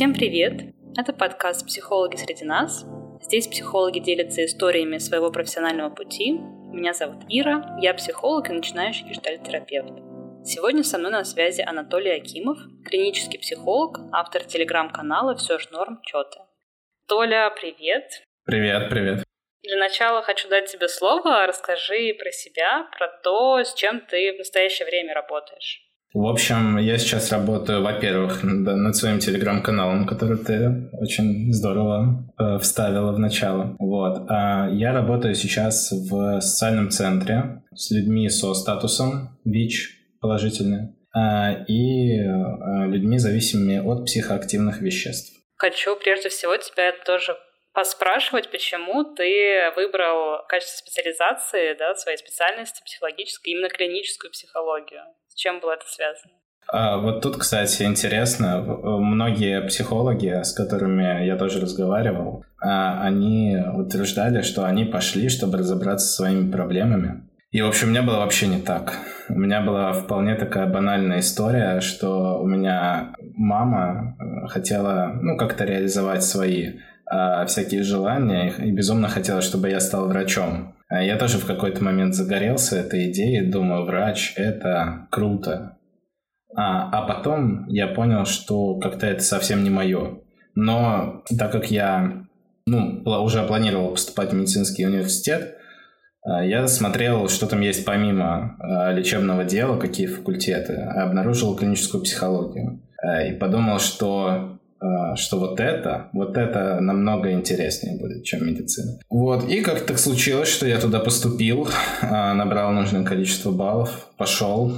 Всем привет! Это подкаст «Психологи среди нас». Здесь психологи делятся историями своего профессионального пути. Меня зовут Ира, я психолог и начинающий гештальт-терапевт. Сегодня со мной на связи Анатолий Акимов, клинический психолог, автор телеграм-канала «Все ж норм, чё ты». Толя, привет! Привет, привет. Для начала хочу дать тебе слово. Расскажи про себя, про то, с чем ты в настоящее время работаешь. В общем, я сейчас работаю, во-первых, над своим телеграм-каналом, который ты очень здорово э, вставила в начало. Вот. А я работаю сейчас в социальном центре с людьми со статусом ВИЧ положительный э, и э, людьми, зависимыми от психоактивных веществ. Хочу прежде всего тебя тоже поспрашивать, почему ты выбрал в качестве специализации да, своей специальности психологической именно клиническую психологию. С чем было это связано? А, вот тут, кстати, интересно, многие психологи, с которыми я тоже разговаривал, а, они утверждали, что они пошли, чтобы разобраться со своими проблемами. И, в общем, у меня было вообще не так. У меня была вполне такая банальная история, что у меня мама э, хотела, ну, как-то реализовать свои всякие желания и безумно хотела, чтобы я стал врачом. А я тоже в какой-то момент загорелся этой идеей, думаю, врач — это круто. А, а потом я понял, что как-то это совсем не мое. Но так как я ну, уже планировал поступать в медицинский университет, а, я смотрел, что там есть помимо а, лечебного дела, какие факультеты, обнаружил клиническую психологию. И подумал, что а, что вот это, вот это намного интереснее будет, чем медицина. Вот, и как так случилось, что я туда поступил, а, набрал нужное количество баллов, пошел,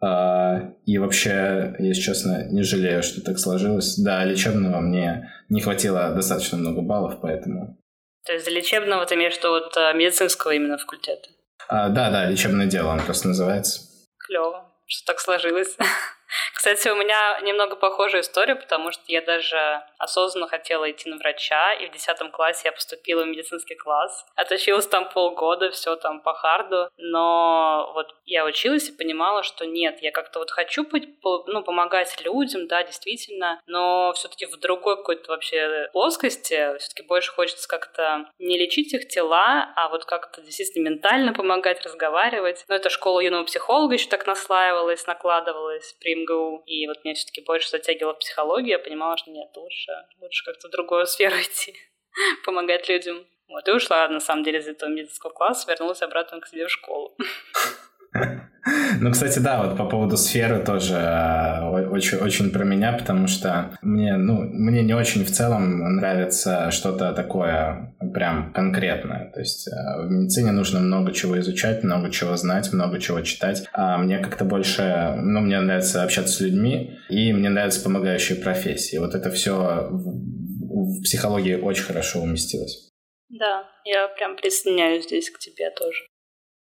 а, и вообще, если честно, не жалею, что так сложилось. Да, лечебного мне не хватило достаточно много баллов, поэтому... То есть за лечебного ты имеешь что вот медицинского именно факультета? А, да, да, лечебное дело он просто называется. Клево, что так сложилось. Кстати, у меня немного похожая история, потому что я даже осознанно хотела идти на врача, и в 10 классе я поступила в медицинский класс. Отучилась там полгода, все там по харду, но вот я училась и понимала, что нет, я как-то вот хочу ну, помогать людям, да, действительно, но все-таки в другой какой-то вообще плоскости, все-таки больше хочется как-то не лечить их тела, а вот как-то действительно ментально помогать, разговаривать. Но это школа юного психолога еще так наслаивалась, накладывалась при МГУ, и вот меня все-таки больше затягивала психология, я понимала, что нет, лучше, лучше как-то в другую сферу идти, помогать людям. Вот, и ушла, на самом деле, из этого медицинского класса, вернулась обратно к себе в школу. Ну, кстати, да, вот по поводу сферы тоже э, очень, очень про меня, потому что мне, ну, мне не очень в целом нравится что-то такое прям конкретное. То есть э, в медицине нужно много чего изучать, много чего знать, много чего читать. А мне как-то больше, ну, мне нравится общаться с людьми, и мне нравятся помогающие профессии. Вот это все в, в психологии очень хорошо уместилось. Да, я прям присоединяюсь здесь к тебе тоже.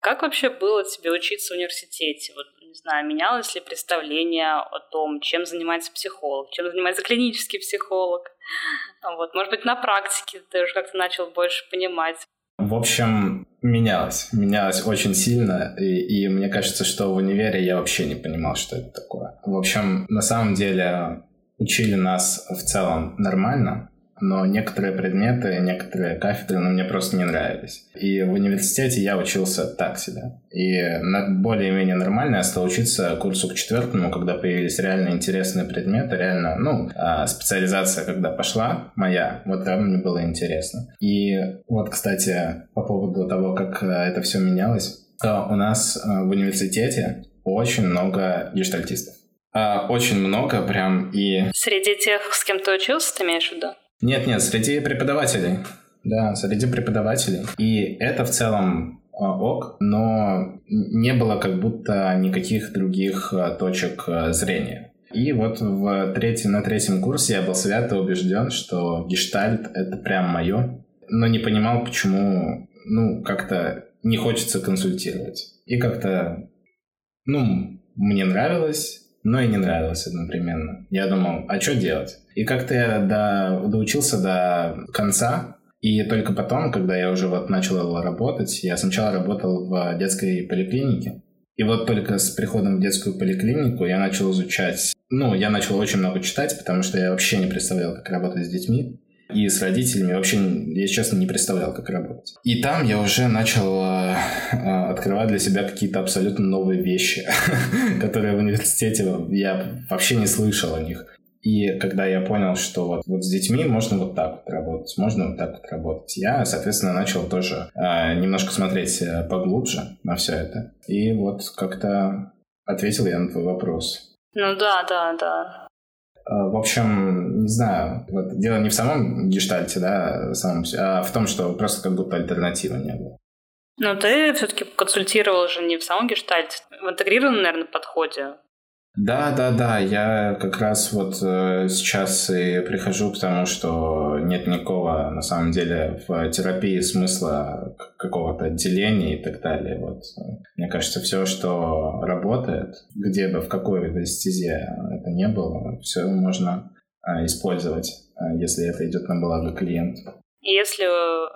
Как вообще было тебе учиться в университете? Вот, не знаю, менялось ли представление о том, чем занимается психолог, чем занимается клинический психолог? Вот, может быть, на практике ты уже как-то начал больше понимать. В общем, менялось. Менялось очень сильно. И, и мне кажется, что в универе я вообще не понимал, что это такое. В общем, на самом деле учили нас в целом нормально но некоторые предметы, некоторые кафедры ну, мне просто не нравились. И в университете я учился так себе. И более-менее нормально я стал учиться курсу к четвертому, когда появились реально интересные предметы, реально, ну, а специализация, когда пошла моя, вот там мне было интересно. И вот, кстати, по поводу того, как э, это все менялось, у нас э, в университете очень много гештальтистов. А, очень много прям и... Среди тех, с кем ты учился, ты имеешь в виду? Нет, нет, среди преподавателей. Да, среди преподавателей. И это в целом а, ок, но не было как будто никаких других а, точек а, зрения. И вот в третий, на третьем курсе я был свято убежден, что гештальт — это прям мое, но не понимал, почему, ну, как-то не хочется консультировать. И как-то, ну, мне нравилось, но и не нравилось одновременно. Я думал, а что делать? И как-то я до, доучился до конца, и только потом, когда я уже вот начал работать, я сначала работал в детской поликлинике, И вот только с приходом в детскую поликлинику я начал изучать, ну, я начал очень много читать, потому что я вообще не представлял, как работать с детьми. И с родителями вообще, я честно, не представлял, как работать. И там я уже начал э, э, открывать для себя какие-то абсолютно новые вещи, которые в университете я вообще не слышал о них. И когда я понял, что вот, вот с детьми можно вот так вот работать, можно вот так вот работать, я, соответственно, начал тоже э, немножко смотреть э, поглубже на все это. И вот как-то ответил я на твой вопрос. Ну да, да, да. Э, в общем, не знаю, вот дело не в самом гештальте, да, самом, а в том, что просто как будто альтернативы не было. Но ты все-таки консультировал же не в самом гештальте, в интегрированном, наверное, подходе. Да, да, да, я как раз вот э, сейчас и прихожу к тому, что нет никакого, на самом деле, в терапии смысла какого-то отделения и так далее. Вот. Мне кажется, все, что работает, где бы, в какой бы стезе это не было, все можно э, использовать, э, если это идет на благо клиента. И если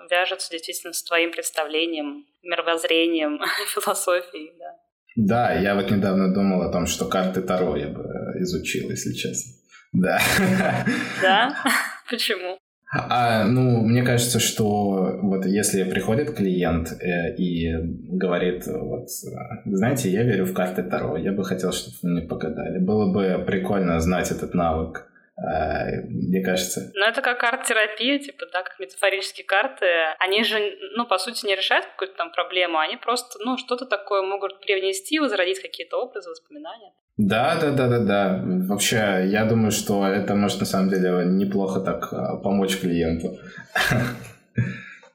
вяжется действительно с твоим представлением, мировоззрением, философией, да. Да, я вот недавно думал о том, что карты Таро я бы э, изучил, если честно. Да. Да? Почему? А, ну, мне кажется, что вот если приходит клиент э, и говорит, вот, э, знаете, я верю в карты Таро, я бы хотел, чтобы вы мне погадали. Было бы прикольно знать этот навык. Э, мне кажется. Ну, это как арт-терапия, типа, да, как метафорические карты. Они же, ну, по сути, не решают какую-то там проблему, они просто, ну, что-то такое могут привнести, возродить какие-то образы, воспоминания. Да, да, да, да, да. Вообще, я думаю, что это может на самом деле неплохо так э, помочь клиенту.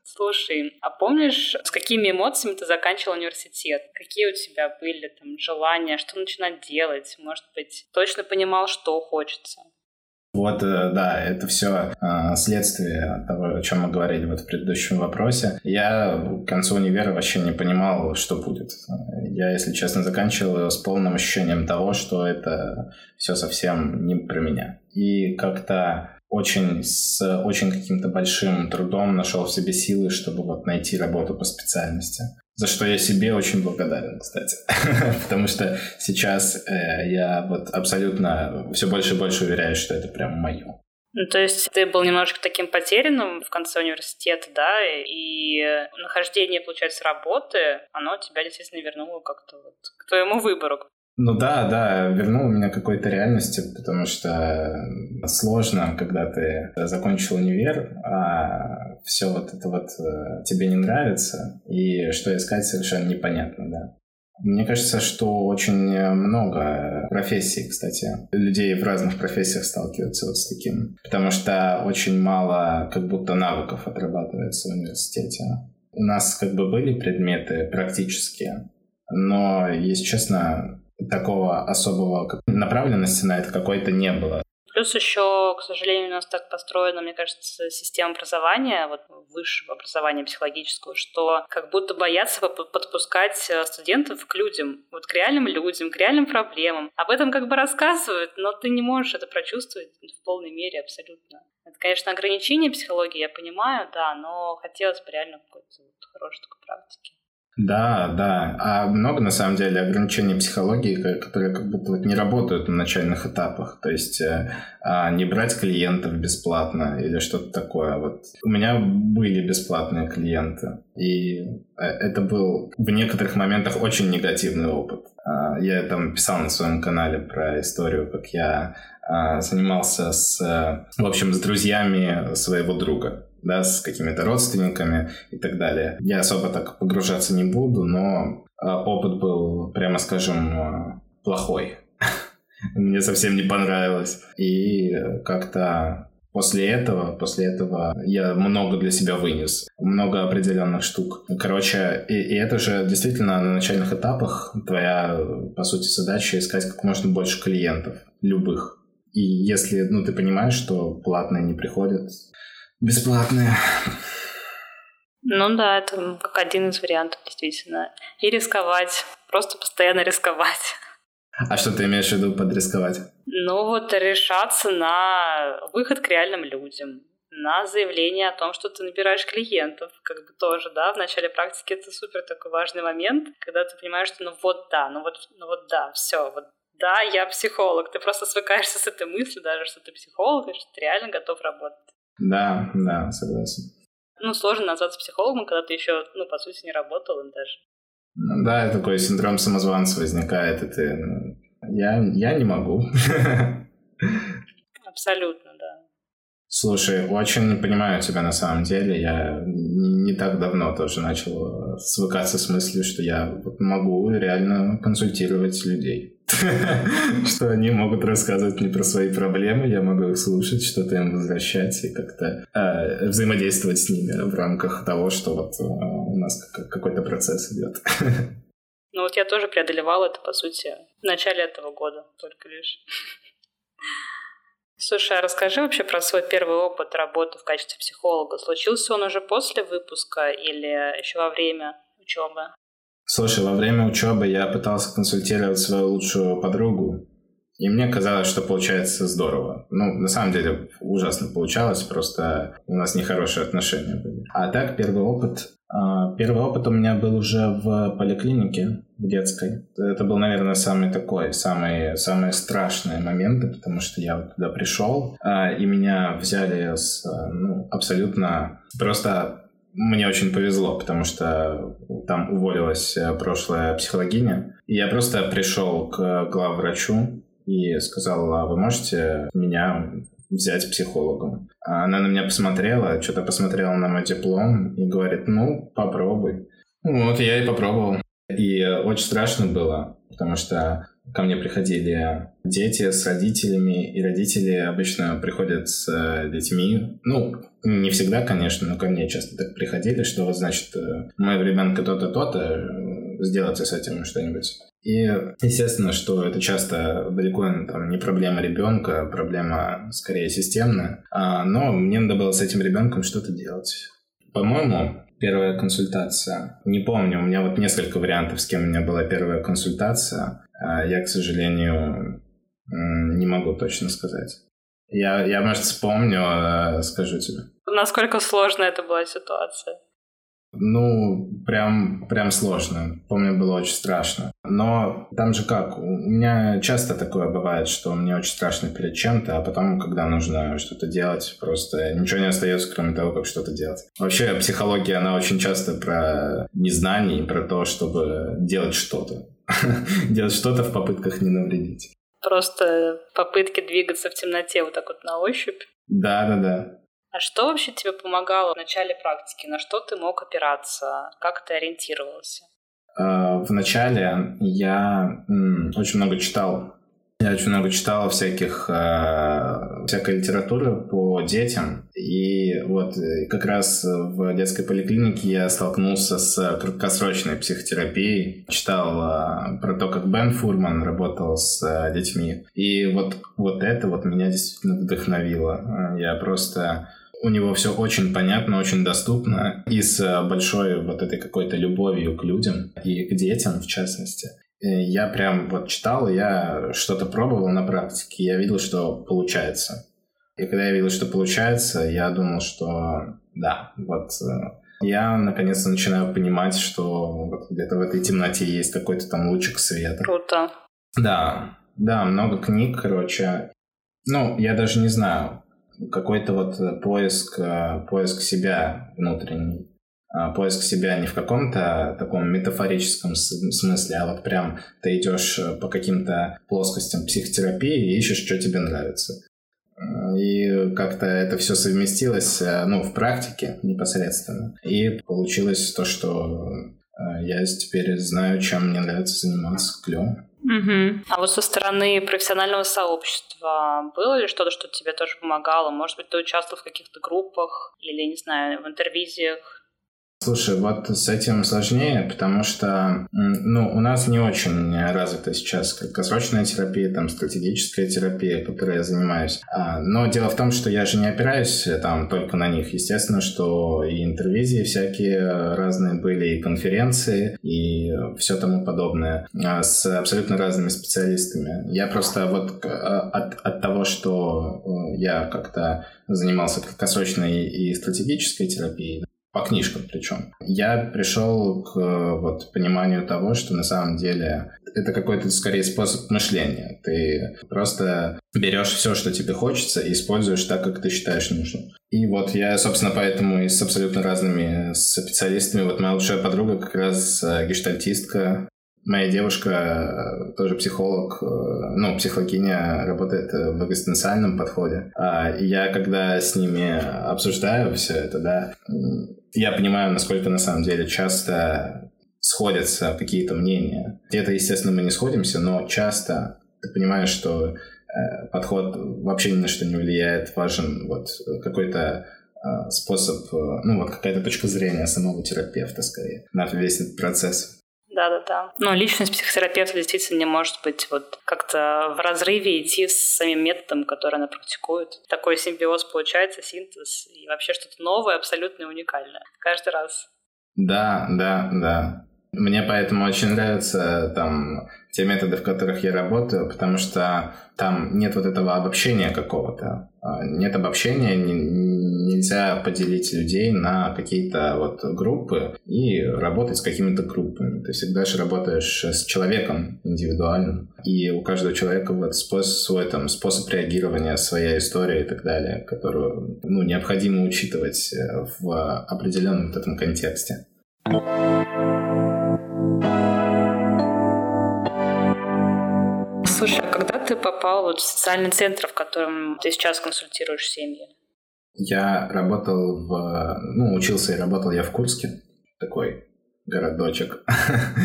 Слушай, а помнишь, с какими эмоциями ты заканчивал университет? Какие у тебя были там желания, что начинать делать? Может быть, точно понимал, что хочется? Вот, э, да, это все а, следствие того, о чем мы говорили вот в предыдущем вопросе. Я к концу универа вообще не понимал, что будет. Я, если честно, заканчивал с полным ощущением того, что это все совсем не про меня. И как-то очень с очень каким-то большим трудом нашел в себе силы, чтобы вот найти работу по специальности. За что я себе очень благодарен, кстати. Потому что сейчас э, я вот абсолютно все больше и больше уверяюсь, что это прям мое. Ну, то есть ты был немножко таким потерянным в конце университета, да, и нахождение, получается, работы, оно тебя действительно вернуло как-то вот к твоему выбору. Ну да, да, вернул меня какой-то реальности, потому что сложно, когда ты закончил универ, а все вот это вот э, тебе не нравится, и что искать совершенно непонятно, да. Мне кажется, что очень много профессий, кстати, людей в разных профессиях сталкиваются вот с таким, потому что очень мало как будто навыков отрабатывается в университете. У нас как бы были предметы практические, но, если честно, такого особого направленности на это какой-то не было. Плюс еще, к сожалению, у нас так построена, мне кажется, система образования, вот высшего образования психологического, что как будто боятся подпускать э, студентов к людям, вот к реальным людям, к реальным проблемам. Об этом как бы рассказывают, но ты не можешь это прочувствовать в полной мере абсолютно. Это, конечно, ограничение психологии, я понимаю, да, но хотелось бы реально какой-то вот хорошей такой практики. Да, да. А много, на самом деле, ограничений психологии, которые как будто вот не работают на начальных этапах. То есть э, а, не брать клиентов бесплатно или что-то такое. Вот у меня были бесплатные клиенты. И э, это был в некоторых моментах очень негативный опыт. А, я там писал на своем канале про историю, как я а, занимался с, в общем, с друзьями своего друга да, с какими-то родственниками и так далее. Я особо так погружаться не буду, но э, опыт был, прямо скажем, э, плохой. Мне совсем не понравилось. И как-то После этого, после этого я много для себя вынес, много определенных штук. Короче, и, и это же действительно на начальных этапах твоя, по сути, задача искать как можно больше клиентов, любых. И если, ну, ты понимаешь, что платные не приходят, бесплатные. Ну да, это как один из вариантов, действительно. И рисковать. Просто постоянно рисковать. А что ты имеешь в виду под рисковать? Ну вот решаться на выход к реальным людям, на заявление о том, что ты набираешь клиентов. Как бы тоже, да, в начале практики это супер такой важный момент, когда ты понимаешь, что ну вот да, ну вот, ну вот да, все, вот да, я психолог. Ты просто свыкаешься с этой мыслью даже, что ты психолог, и что ты реально готов работать. Да, да, согласен. Ну, сложно назваться психологом, когда ты еще, ну, по сути, не работал им даже. Ну, да, такой синдром самозванца возникает, и ты, ну, я, я не могу. Абсолютно. Слушай, очень понимаю тебя на самом деле. Я не так давно тоже начал свыкаться с мыслью, что я могу реально консультировать людей. Что они могут рассказывать мне про свои проблемы, я могу их слушать, что-то им возвращать и как-то э, взаимодействовать с ними в рамках того, что вот э, у нас какой-то процесс идет. Ну вот я тоже преодолевала это, по сути, в начале этого года только лишь. Слушай, а расскажи вообще про свой первый опыт работы в качестве психолога. Случился он уже после выпуска или еще во время учебы? Слушай, во время учебы я пытался консультировать свою лучшую подругу, и мне казалось, что получается здорово. Ну, на самом деле, ужасно получалось, просто у нас нехорошие отношения были. А так, первый опыт... А, первый опыт у меня был уже в поликлинике, в детской. Это был, наверное, самый такой, самый, самые страшные моменты, потому что я вот туда пришел, а, и меня взяли с, ну, абсолютно просто мне очень повезло, потому что там уволилась прошлая психологиня. И я просто пришел к главврачу, и сказала, а вы можете меня взять психологом. Она на меня посмотрела, что-то посмотрела на мой диплом и говорит, ну, попробуй. Вот, я и попробовал. И очень страшно было, потому что ко мне приходили дети с родителями, и родители обычно приходят с э, детьми. Ну, не всегда, конечно, но ко мне часто так приходили, что вот, значит, э, моего ребенка то-то, то-то, э, сделайте с этим что-нибудь. И естественно, что это часто далеко там, не проблема ребенка, а проблема скорее системная. А, но мне надо было с этим ребенком что-то делать. По-моему, первая консультация. Не помню, у меня вот несколько вариантов, с кем у меня была первая консультация. А я, к сожалению, не могу точно сказать. Я, я может, вспомню, а, скажу тебе. Насколько сложная это была ситуация? Ну, прям, прям сложно. Помню, было очень страшно. Но там же как, у меня часто такое бывает, что мне очень страшно перед чем-то, а потом, когда нужно что-то делать, просто ничего не остается, кроме того, как что-то делать. Вообще, психология, она очень часто про незнание, про то, чтобы делать что-то. делать что-то в попытках не навредить. Просто попытки двигаться в темноте вот так вот на ощупь. Да, да, да. А что вообще тебе помогало в начале практики? На что ты мог опираться? Как ты ориентировался? А, в начале я очень много читал. Я очень много читал всяких, э, всякой литературы по детям. И вот э, как раз в детской поликлинике я столкнулся с краткосрочной психотерапией. Читал э, про то, как Бен Фурман работал с детьми. И вот, вот это вот меня действительно вдохновило. Я просто у него все очень понятно, очень доступно и с э, большой вот этой какой-то любовью к людям и к детям в частности. Я прям вот читал, я что-то пробовал на практике, я видел, что получается. И когда я видел, что получается, я думал, что да, вот э, я наконец-то начинаю понимать, что вот где-то в этой темноте есть какой-то там лучик света. Круто. Да, да, много книг, короче. Ну, я даже не знаю, какой-то вот э, поиск, э, поиск себя внутренний. А, поиск себя не в каком-то таком метафорическом смысле, а вот прям ты идешь э, по каким-то плоскостям психотерапии и ищешь, что тебе нравится. И как-то это все совместилось, ну, в практике непосредственно. И получилось то, что я теперь знаю, чем мне нравится заниматься. Клево. Угу. А вот со стороны профессионального сообщества было ли что-то, что тебе тоже помогало? Может быть, ты участвовал в каких-то группах или, не знаю, в интервизиях? Слушай, вот с этим сложнее, потому что ну, у нас не очень развита сейчас краткосрочная терапия, там, стратегическая терапия, которой я занимаюсь. А, но дело в том, что я же не опираюсь э, там только на них. Естественно, что и интервизии всякие разные были, и конференции, и все тому подобное а, с абсолютно разными специалистами. Я просто вот а, от, от того, что э, я как-то занимался краткосрочной и стратегической терапией, по книжкам причем. Я пришел к вот, пониманию того, что на самом деле это какой-то скорее способ мышления. Ты просто берешь все, что тебе хочется, и используешь так, как ты считаешь нужным. И вот я, собственно, поэтому и с абсолютно разными специалистами. Вот моя лучшая подруга как раз э, гештальтистка, Моя девушка э, тоже психолог, э, ну, психологиня, работает в экзистенциальном подходе. А я, когда с ними обсуждаю все это, да, я понимаю, насколько на самом деле часто сходятся какие-то мнения. Где-то, естественно, мы не сходимся, но часто ты понимаешь, что э, подход вообще ни на что не влияет, важен вот какой-то э, способ, э, ну вот какая-то точка зрения самого терапевта скорее на весь этот процесс. Да-да-да. Но личность психотерапевта действительно не может быть вот как-то в разрыве идти с самим методом, который она практикует. Такой симбиоз получается, синтез, и вообще что-то новое, абсолютно уникальное. Каждый раз. Да, да, да. Мне поэтому очень нравятся там те методы, в которых я работаю, потому что там нет вот этого обобщения какого-то. А, нет обобщения, нельзя поделить людей на какие-то вот группы и работать с какими-то группами. Ты всегда же работаешь с человеком индивидуальным, и у каждого человека вот способ, свой там способ реагирования, своя история и так далее, которую ну, необходимо учитывать э, в определенном вот этом контексте. Слушай, а когда ты попал вот в социальный центр, в котором ты сейчас консультируешь семьи? Я работал в... Ну, учился и работал я в Курске. Такой городочек.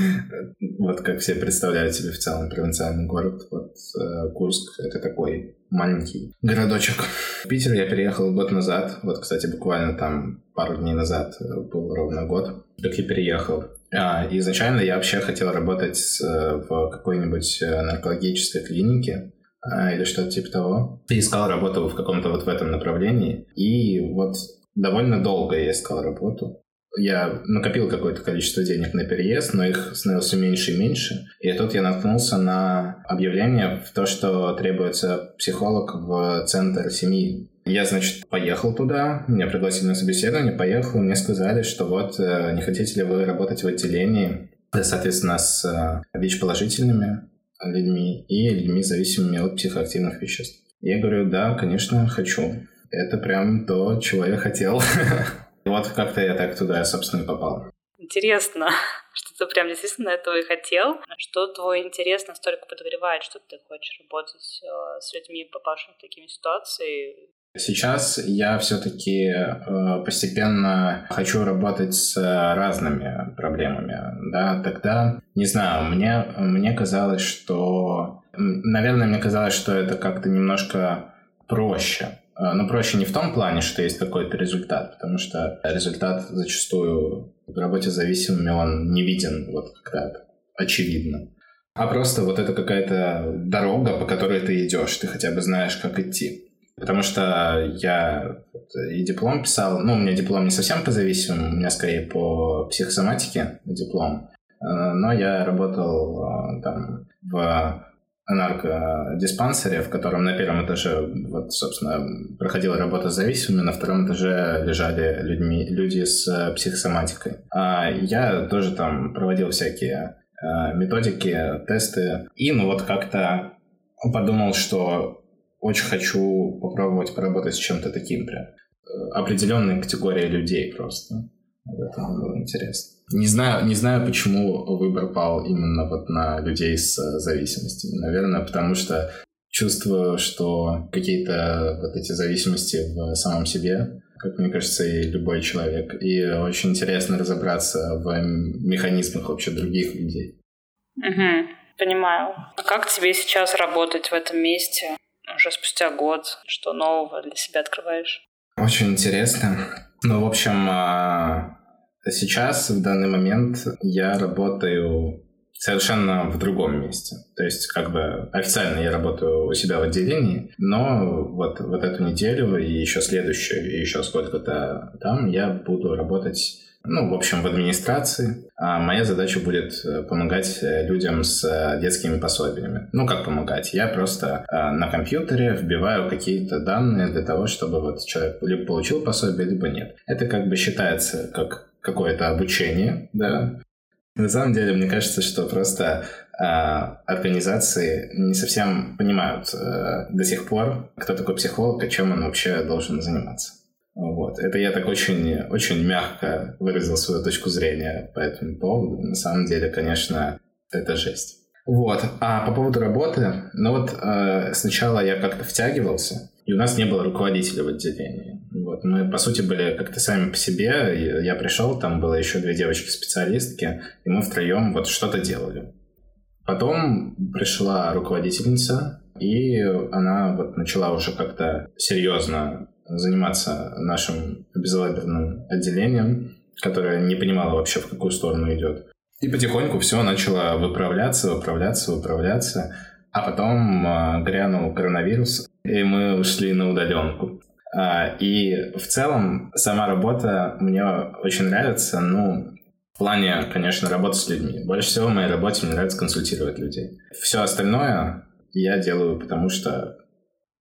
вот как все представляют себе в целом провинциальный город. Вот э, Курск — это такой маленький городочек. В Питер я переехал год назад. Вот, кстати, буквально там пару дней назад был ровно год, как я переехал. А, изначально я вообще хотел работать э, в какой-нибудь э, наркологической клинике, или что-то типа того. И искал работу в каком-то вот в этом направлении. И вот довольно долго я искал работу. Я накопил какое-то количество денег на переезд, но их становилось меньше и меньше. И тут я наткнулся на объявление в то, что требуется психолог в центр семьи. Я, значит, поехал туда, меня пригласили на собеседование, поехал, мне сказали, что вот, э, не хотите ли вы работать в отделении, соответственно, с э, ВИЧ-положительными людьми и людьми, зависимыми от психоактивных веществ. Я говорю, да, конечно, хочу. Это прям то, чего я хотел. Вот как-то я так туда, собственно, и попал. Интересно, что ты прям действительно этого и хотел. Что твой интерес настолько подогревает, что ты хочешь работать э, с людьми, попавшими в такие ситуации? Сейчас я все-таки э, постепенно хочу работать с разными проблемами. Да, тогда, не знаю, мне, мне казалось, что... Наверное, мне казалось, что это как-то немножко проще. Э, но проще не в том плане, что есть какой-то результат, потому что результат зачастую в работе зависимыми, он не виден вот когда очевидно. А просто вот это какая-то дорога, по которой ты идешь, ты хотя бы знаешь, как идти. Потому что я и диплом писал, ну, у меня диплом не совсем по зависимым, у меня скорее по психосоматике диплом, э, но я работал э, там в наркодиспансере, в котором на первом этаже, вот, собственно, проходила работа с зависимыми, на втором этаже лежали людьми, люди с психосоматикой. А я тоже там проводил всякие э, методики, тесты, и ну вот как-то подумал, что очень хочу попробовать поработать с чем-то таким прям. Э, определенной категории людей просто. Это было интересно. Не знаю, не знаю, почему выбор пал именно вот на людей с зависимостями. Наверное, потому что чувствую, что какие-то вот эти зависимости в самом себе, как мне кажется, и любой человек. И очень интересно разобраться в механизмах вообще других людей. Угу, понимаю. А как тебе сейчас работать в этом месте? Уже спустя год? Что нового для себя открываешь? Очень интересно. Ну, в общем, а, Сейчас, в данный момент, я работаю совершенно в другом месте. То есть, как бы официально я работаю у себя в отделении, но вот, вот эту неделю и еще следующую, и еще сколько-то там я буду работать ну, в общем, в администрации. А моя задача будет э, помогать э, людям с э, детскими пособиями. Ну, как помогать? Я просто на компьютере вбиваю какие-то данные для того, чтобы вот человек либо получил пособие, либо нет. Это как бы считается как какое-то обучение, да. На самом деле, мне кажется, что просто организации не совсем понимают до сих пор, кто такой психолог и чем он вообще должен заниматься. Вот. Это я так очень, очень мягко выразил свою точку зрения по этому поводу. На самом деле, конечно, это жесть. Вот. А по поводу работы, ну вот э, сначала я как-то втягивался, и у нас не было руководителя в отделении. Вот. Мы, по сути, были как-то сами по себе. Я пришел, там было еще две девочки-специалистки, и мы втроем вот что-то делали. Потом пришла руководительница, и она вот начала уже как-то серьезно заниматься нашим безалаберным отделением, которое не понимало вообще, в какую сторону идет. И потихоньку все начало выправляться, выправляться, выправляться. А потом э, грянул коронавирус, и мы ушли на удаленку. А, и в целом сама работа мне очень нравится, ну, в плане, конечно, работы с людьми. Больше всего в моей работе мне нравится консультировать людей. Все остальное я делаю, потому что,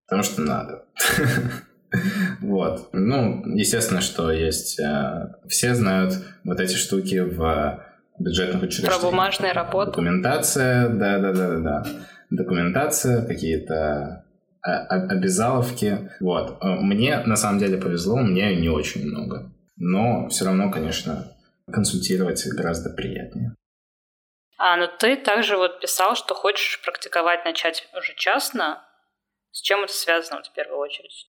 потому что надо. Вот. Ну, естественно, что есть... Э, все знают вот эти штуки в бюджетных учреждениях. Про бумажные работы. Документация, да-да-да-да. Документация, какие-то обязаловки. Вот. Э, мне на самом деле повезло, мне не очень много. Но все равно, конечно, консультировать гораздо приятнее. А, ну ты также вот писал, что хочешь практиковать начать уже частно. С чем это связано вот, в первую очередь?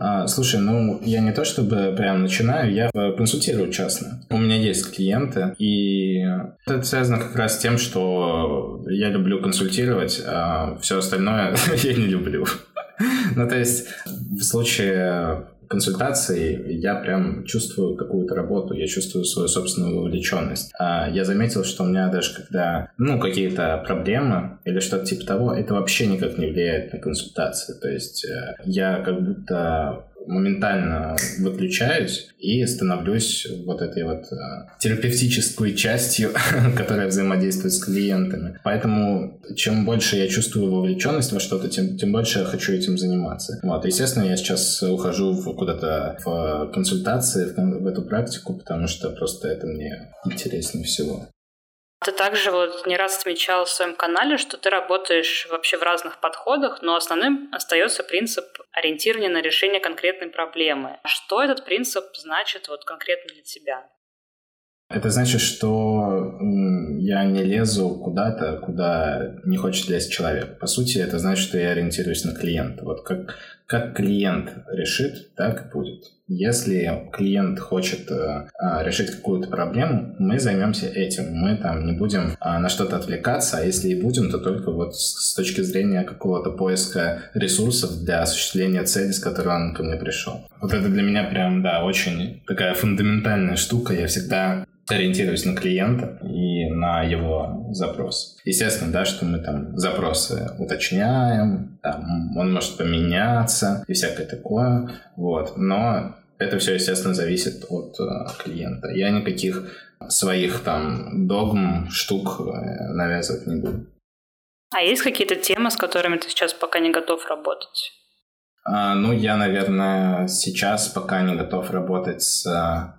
А, слушай, ну я не то чтобы прям начинаю, я консультирую частно. У меня есть клиенты, и это связано как раз с тем, что я люблю консультировать, а все остальное я не люблю. Ну, то есть в случае консультации я прям чувствую какую-то работу, я чувствую свою собственную вовлеченность. А я заметил, что у меня даже когда, ну, какие-то проблемы или что-то типа того, это вообще никак не влияет на консультации. То есть э, я как будто моментально выключаюсь и становлюсь вот этой вот э, терапевтической частью, которая взаимодействует с клиентами. Поэтому чем больше я чувствую вовлеченность во что-то, тем, тем больше я хочу этим заниматься. Вот. Естественно, я сейчас ухожу в, куда-то в консультации, в, в эту практику, потому что просто это мне интереснее всего. Ты также вот не раз отмечал в своем канале, что ты работаешь вообще в разных подходах, но основным остается принцип ориентирования на решение конкретной проблемы. Что этот принцип значит вот конкретно для тебя? Это значит, что я не лезу куда-то, куда не хочет лезть человек. По сути, это значит, что я ориентируюсь на клиента. Вот как, как клиент решит, так и будет. Если клиент хочет э, а, решить какую-то проблему, мы займемся этим. Мы там не будем а, на что-то отвлекаться, а если и будем, то только вот с, с точки зрения какого-то поиска ресурсов для осуществления цели, с которой он ко мне пришел. Вот это для меня прям, да, очень такая фундаментальная штука. Я всегда ориентируюсь на клиента и на его запрос. Естественно, да, что мы там запросы уточняем, там, он может поменяться и всякое такое, вот. Но это все, естественно, зависит от э, клиента. Я никаких своих там догм, штук э, навязывать не буду. А есть какие-то темы, с которыми ты сейчас пока не готов работать? А, ну, я, наверное, сейчас пока не готов работать с а,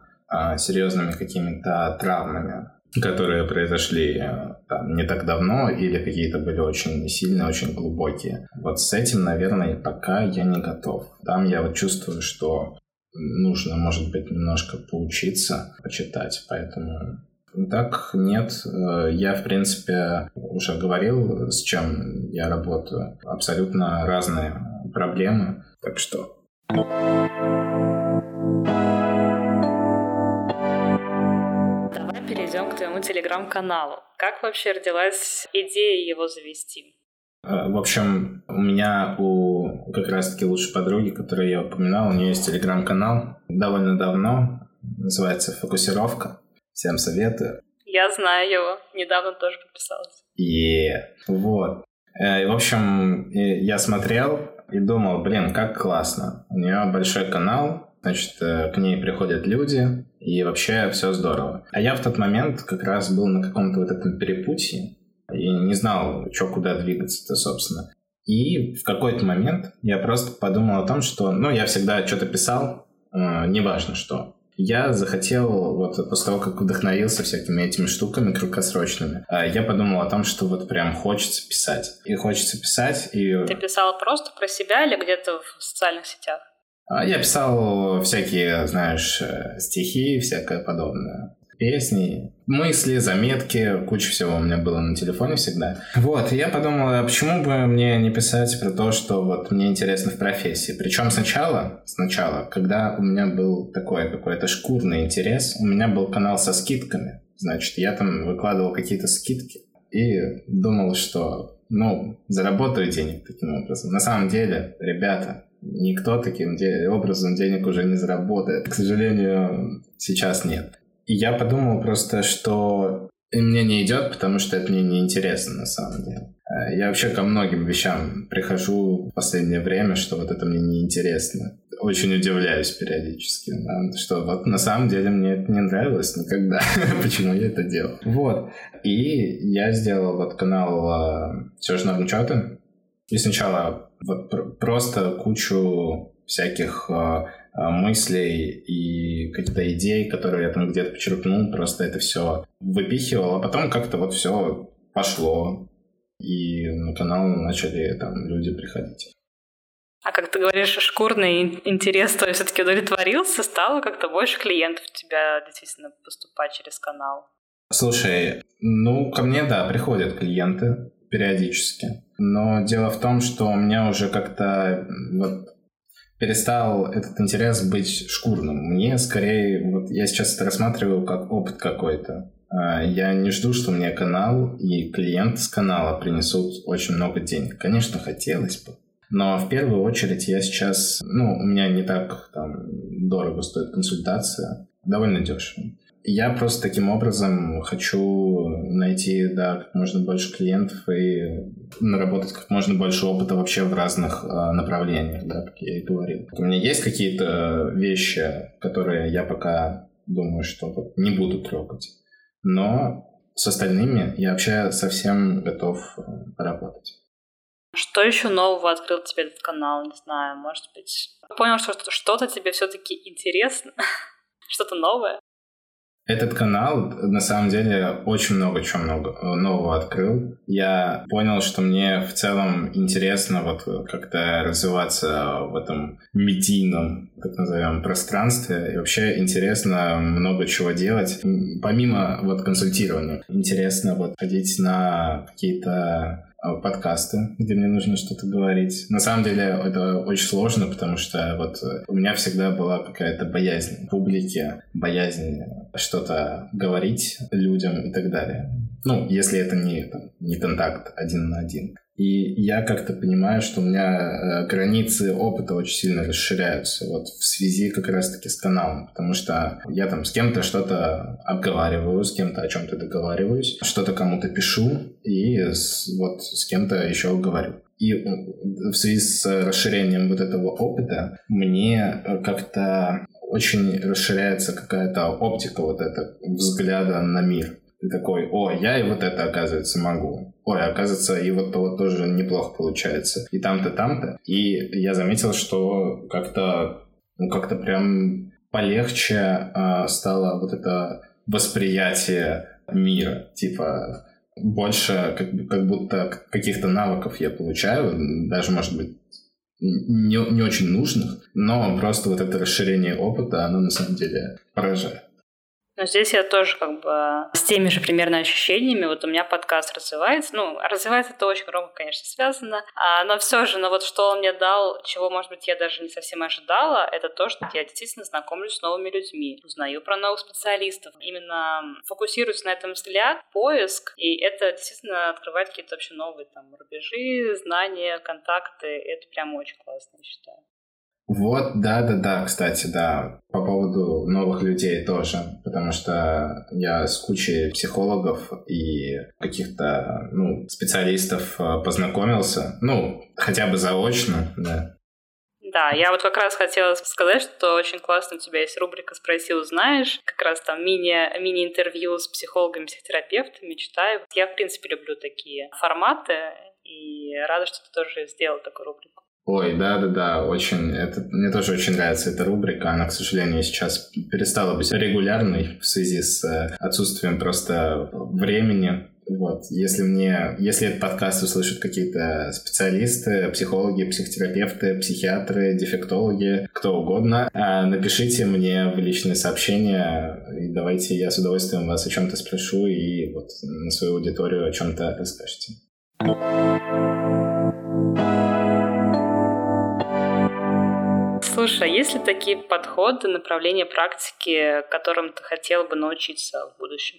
серьезными какими-то травмами, которые произошли э, там, не так давно или какие-то были очень сильные, очень глубокие. Вот с этим, наверное, пока я не готов. Там я вот чувствую, что нужно, может быть, немножко поучиться, почитать, поэтому так, нет. Э, я, в принципе, уже говорил, с чем я работаю. Абсолютно разные проблемы. Так что... твоему телеграм-каналу. Как вообще родилась идея его завести? Э, в общем, у меня у как раз-таки лучшей подруги, которую я упоминал, у нее есть телеграм-канал довольно давно, называется «Фокусировка». Всем советую. Я знаю его, недавно тоже подписалась. И вот. Э, в общем, я смотрел и думал, блин, как классно. У нее большой канал, значит, э, к ней приходят люди, и вообще все здорово. А я в тот момент как раз был на каком-то вот этом перепутье, и не знал, что куда двигаться-то, собственно. И в какой-то момент я просто подумал о том, что, ну, я всегда что-то писал, э, неважно что. Я захотел, вот после того, как вдохновился всякими этими штуками краткосрочными, э, я подумал о том, что вот прям хочется писать. И хочется писать, и... Ты писал просто про себя или где-то в социальных сетях? А я писал всякие, знаешь, э, стихи, всякое подобное песни, мысли, заметки, куча всего у меня было на телефоне всегда. Вот, я подумал, а почему бы мне не писать про то, что вот мне интересно в профессии. Причем сначала, сначала, когда у меня был такой какой-то шкурный интерес, у меня был канал со скидками. Значит, я там выкладывал какие-то скидки и думал, что, ну, заработаю денег таким образом. На самом деле, ребята, никто таким образом денег уже не заработает. К сожалению, сейчас нет. И я подумал просто, что мне не идет, потому что это мне не интересно на самом деле. Э, я вообще ко многим вещам прихожу в последнее время, что вот это мне не интересно. Очень удивляюсь периодически, да, что вот на самом деле мне это не нравилось никогда, почему я это делал. Вот. И я сделал вот канал э, «Все же норм И сначала вот просто кучу всяких э, а, мыслей и каких-то идей, которые я там где-то почерпнул, просто это все выпихивал, а потом как-то вот все пошло, и на канал начали там люди приходить. А как ты говоришь, шкурный интерес твой все-таки удовлетворился, стало как-то больше клиентов у тебя действительно поступать через канал? Слушай, ну, ко мне, да, приходят клиенты периодически. Но дело в том, что у меня уже как-то вот перестал этот интерес быть шкурным. Мне скорее, вот я сейчас это рассматриваю как опыт какой-то. А, я не жду, что мне канал и клиент с канала принесут очень много денег. Конечно, хотелось бы. Но в первую очередь я сейчас, ну, у меня не так там дорого стоит консультация, довольно дешево. Я просто таким образом хочу найти, да, как можно больше клиентов и наработать как можно больше опыта вообще в разных э, направлениях, да, как я и говорил. У меня есть какие-то вещи, которые я пока думаю, что вот не буду трогать, но с остальными я вообще совсем готов э, поработать. Что еще нового открыл тебе этот канал? Не знаю, может быть. Понял, что что-то тебе все-таки интересно, что-то новое. Этот канал, на самом деле, очень много чего много, нового открыл. Я понял, что мне в целом интересно вот как-то развиваться в этом медийном, так назовем, пространстве. И вообще интересно много чего делать. Помимо вот консультирования. Интересно вот ходить на какие-то подкасты, где мне нужно что-то говорить. На самом деле это очень сложно, потому что вот у меня всегда была какая-то боязнь публики, боязнь что-то говорить людям и так далее. Ну, если это не, там, не контакт один на один. И я как-то понимаю, что у меня э, границы опыта очень сильно расширяются вот в связи как раз-таки с каналом, потому что я там с кем-то что-то обговариваю, с кем-то о чем-то договариваюсь, что-то кому-то пишу и с, вот с кем-то еще говорю. И в связи с расширением вот этого опыта мне э, как-то очень расширяется какая-то оптика вот эта взгляда на мир. Ты такой, о, я и вот это, оказывается, могу. Ой, оказывается, и вот то вот тоже неплохо получается. И там-то, там-то. И я заметил, что как-то, ну, как-то прям полегче э, стало вот это восприятие мира. Типа, больше как, как будто каких-то навыков я получаю, даже, может быть, не, не очень нужных, но просто вот это расширение опыта, оно на самом деле поражает. Но здесь я тоже как бы с теми же примерно ощущениями. Вот у меня подкаст развивается. Ну, развивается это очень громко, конечно, связано. А, но все же, но вот что он мне дал, чего, может быть, я даже не совсем ожидала, это то, что я действительно знакомлюсь с новыми людьми, узнаю про новых специалистов. Именно фокусируюсь на этом взгляд, поиск, и это действительно открывает какие-то вообще новые там рубежи, знания, контакты. Это прям очень классно, я считаю. Вот, да-да-да, кстати, да, по поводу новых людей тоже, потому что я с кучей психологов и каких-то, ну, специалистов э, познакомился, ну, хотя бы заочно, да. Да, я вот как раз хотела сказать, что очень классно у тебя есть рубрика «Спросил, знаешь». Как раз там мини, мини-интервью с психологами, психотерапевтами читаю. Я, в принципе, люблю такие форматы и рада, что ты тоже сделал такую рубрику. Ой, да-да-да, очень, это, мне тоже очень нравится эта рубрика. Она, к сожалению, сейчас перестала быть регулярной в связи с э, отсутствием просто времени. Вот, если мне, если этот подкаст услышат какие-то специалисты, психологи, психотерапевты, психиатры, дефектологи, кто угодно, э, напишите мне в личные сообщения, и давайте я с удовольствием вас о чем-то спрошу и вот на свою аудиторию о чем-то расскажете. Слушай, а есть ли такие подходы, направления практики, которым ты хотел бы научиться в будущем?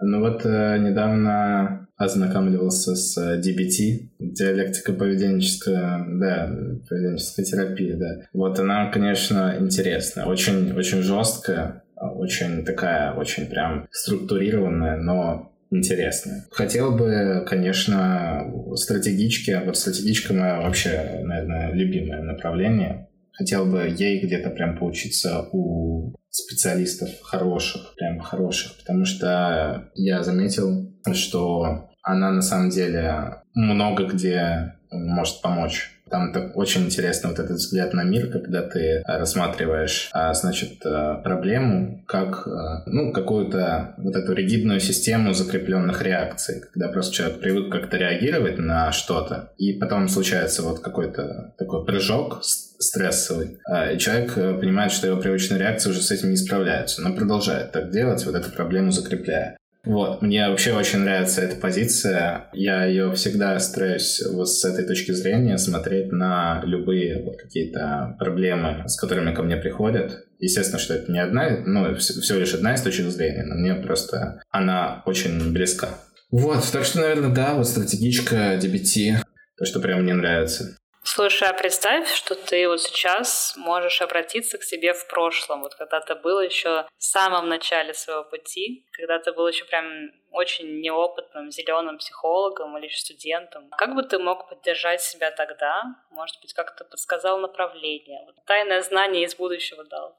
Ну вот э, недавно ознакомливался с э, DBT, диалектика поведенческая, да, поведенческая терапия, да. Вот она, конечно, интересная, очень, очень жесткая, очень такая, очень прям структурированная, но интересное. Хотел бы, конечно, стратегички. Вот стратегичка моя вообще, наверное, любимое направление. Хотел бы ей где-то прям поучиться у специалистов хороших, прям хороших, потому что я заметил, что она на самом деле много где может помочь там так очень интересно вот этот взгляд на мир, когда ты рассматриваешь, а, значит, э, проблему как, э, ну, какую-то вот эту ригидную систему закрепленных реакций, когда просто человек привык как-то реагировать на что-то, и потом случается вот какой-то такой прыжок стрессовый, и человек э, понимает, что его привычные реакции уже с этим не справляются, но продолжает так делать, вот эту проблему закрепляя. Вот, мне вообще очень нравится эта позиция. Я ее всегда стараюсь вот с этой точки зрения смотреть на любые вот какие-то проблемы, с которыми ко мне приходят. Естественно, что это не одна, ну, всего лишь одна из точек зрения, но мне просто она очень близка. Вот, так что, наверное, да, вот стратегичка DBT, то, что прям мне нравится. Слушай, а представь, что ты вот сейчас можешь обратиться к себе в прошлом, вот когда ты был еще в самом начале своего пути, когда ты был еще прям очень неопытным зеленым психологом или студентом. Как бы ты мог поддержать себя тогда? Может быть, как-то подсказал направление? Вот тайное знание из будущего дал.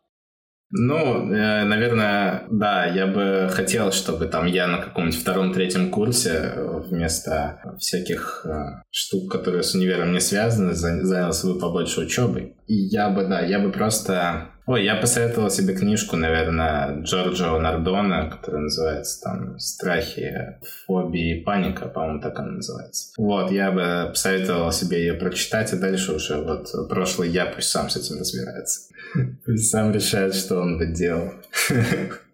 Ну, э, наверное, да, я бы хотел, чтобы там я на каком-нибудь втором-третьем курсе э, вместо всяких э, штук, которые с универом не связаны, занялся бы побольше учебой. И я бы, да, я бы просто... Ой, я посоветовал себе книжку, наверное, Джорджо Нардона, которая называется там «Страхи, фобии паника», по-моему, так она называется. Вот, я бы посоветовал себе ее прочитать, а дальше уже вот прошлый я пусть сам с этим разбирается. Пусть сам решает, что он бы делал.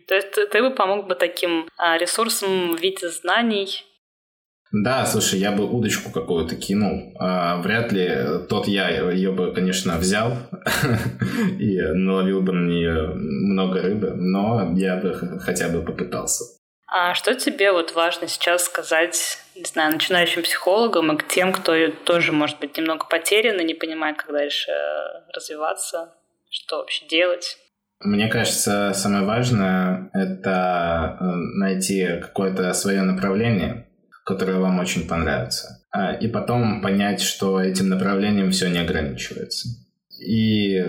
То есть ты бы помог бы таким а, ресурсам в виде знаний? Да, слушай, я бы удочку какую-то кинул. А, вряд ли тот я ее бы, конечно, взял и наловил бы на нее много рыбы, но я бы хотя бы попытался. А что тебе вот важно сейчас сказать, не знаю, начинающим психологам и к тем, кто тоже, может быть, немного потерян и не понимает, как дальше э, развиваться, что вообще делать? Мне кажется, самое важное — это э, найти какое-то свое направление, которое вам очень понравится. А, и потом понять, что этим направлением все не ограничивается. И,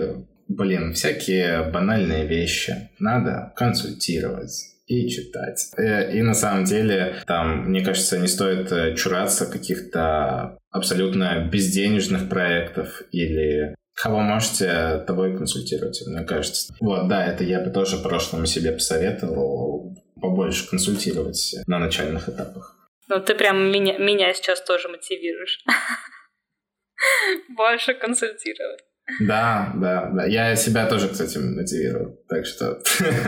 блин, всякие банальные вещи надо консультировать и читать. Э, и, на самом деле, там, мне кажется, не стоит э, чураться каких-то абсолютно безденежных проектов или кого можете, того и консультируйте, мне кажется. Вот, да, это я бы тоже прошлому себе посоветовал побольше консультировать на начальных этапах. Ну, ты прям меня, меня сейчас тоже мотивируешь. Больше консультировать. Да, да, да. Я себя тоже, кстати, мотивирую. Так что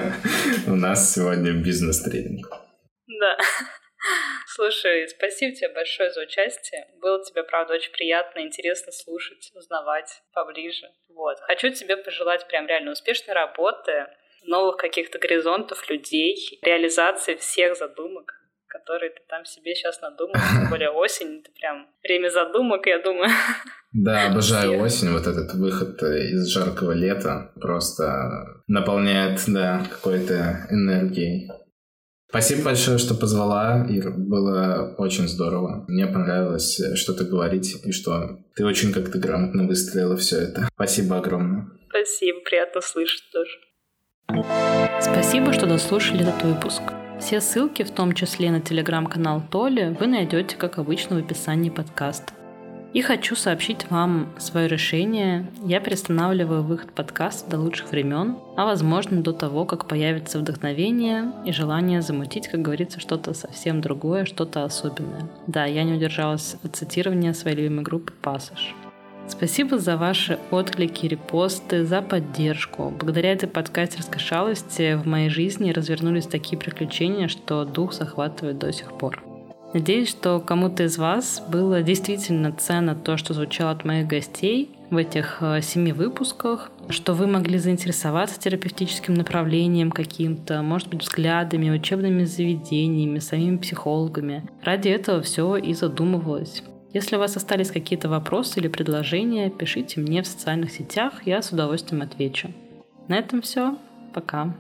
у нас сегодня бизнес-тренинг. Да. Слушай, спасибо тебе большое за участие. Было тебе, правда, очень приятно, интересно слушать, узнавать поближе. Вот. Хочу тебе пожелать прям реально успешной работы, новых каких-то горизонтов людей, реализации всех задумок, которые ты там себе сейчас надумал. Тем более осень, это прям время задумок, я думаю. Да, обожаю осень, вот этот выход из жаркого лета просто наполняет, да, какой-то энергией. Спасибо большое, что позвала, Ир. Было очень здорово. Мне понравилось что-то говорить, и что ты очень как-то грамотно выстроила все это. Спасибо огромное. Спасибо, приятно слышать тоже. Спасибо, что дослушали этот выпуск. Все ссылки, в том числе на телеграм-канал Толи, вы найдете, как обычно, в описании подкаста. И хочу сообщить вам свое решение. Я перестанавливаю выход подкаста до лучших времен, а возможно до того, как появится вдохновение и желание замутить, как говорится, что-то совсем другое, что-то особенное. Да, я не удержалась от цитирования своей любимой группы «Пассаж». Спасибо за ваши отклики, репосты, за поддержку. Благодаря этой подкастерской шалости в моей жизни развернулись такие приключения, что дух захватывает до сих пор. Надеюсь, что кому-то из вас было действительно ценно то, что звучало от моих гостей в этих э, семи выпусках, что вы могли заинтересоваться терапевтическим направлением каким-то, может быть, взглядами, учебными заведениями, самими психологами. Ради этого все и задумывалось. Если у вас остались какие-то вопросы или предложения, пишите мне в социальных сетях, я с удовольствием отвечу. На этом все. Пока.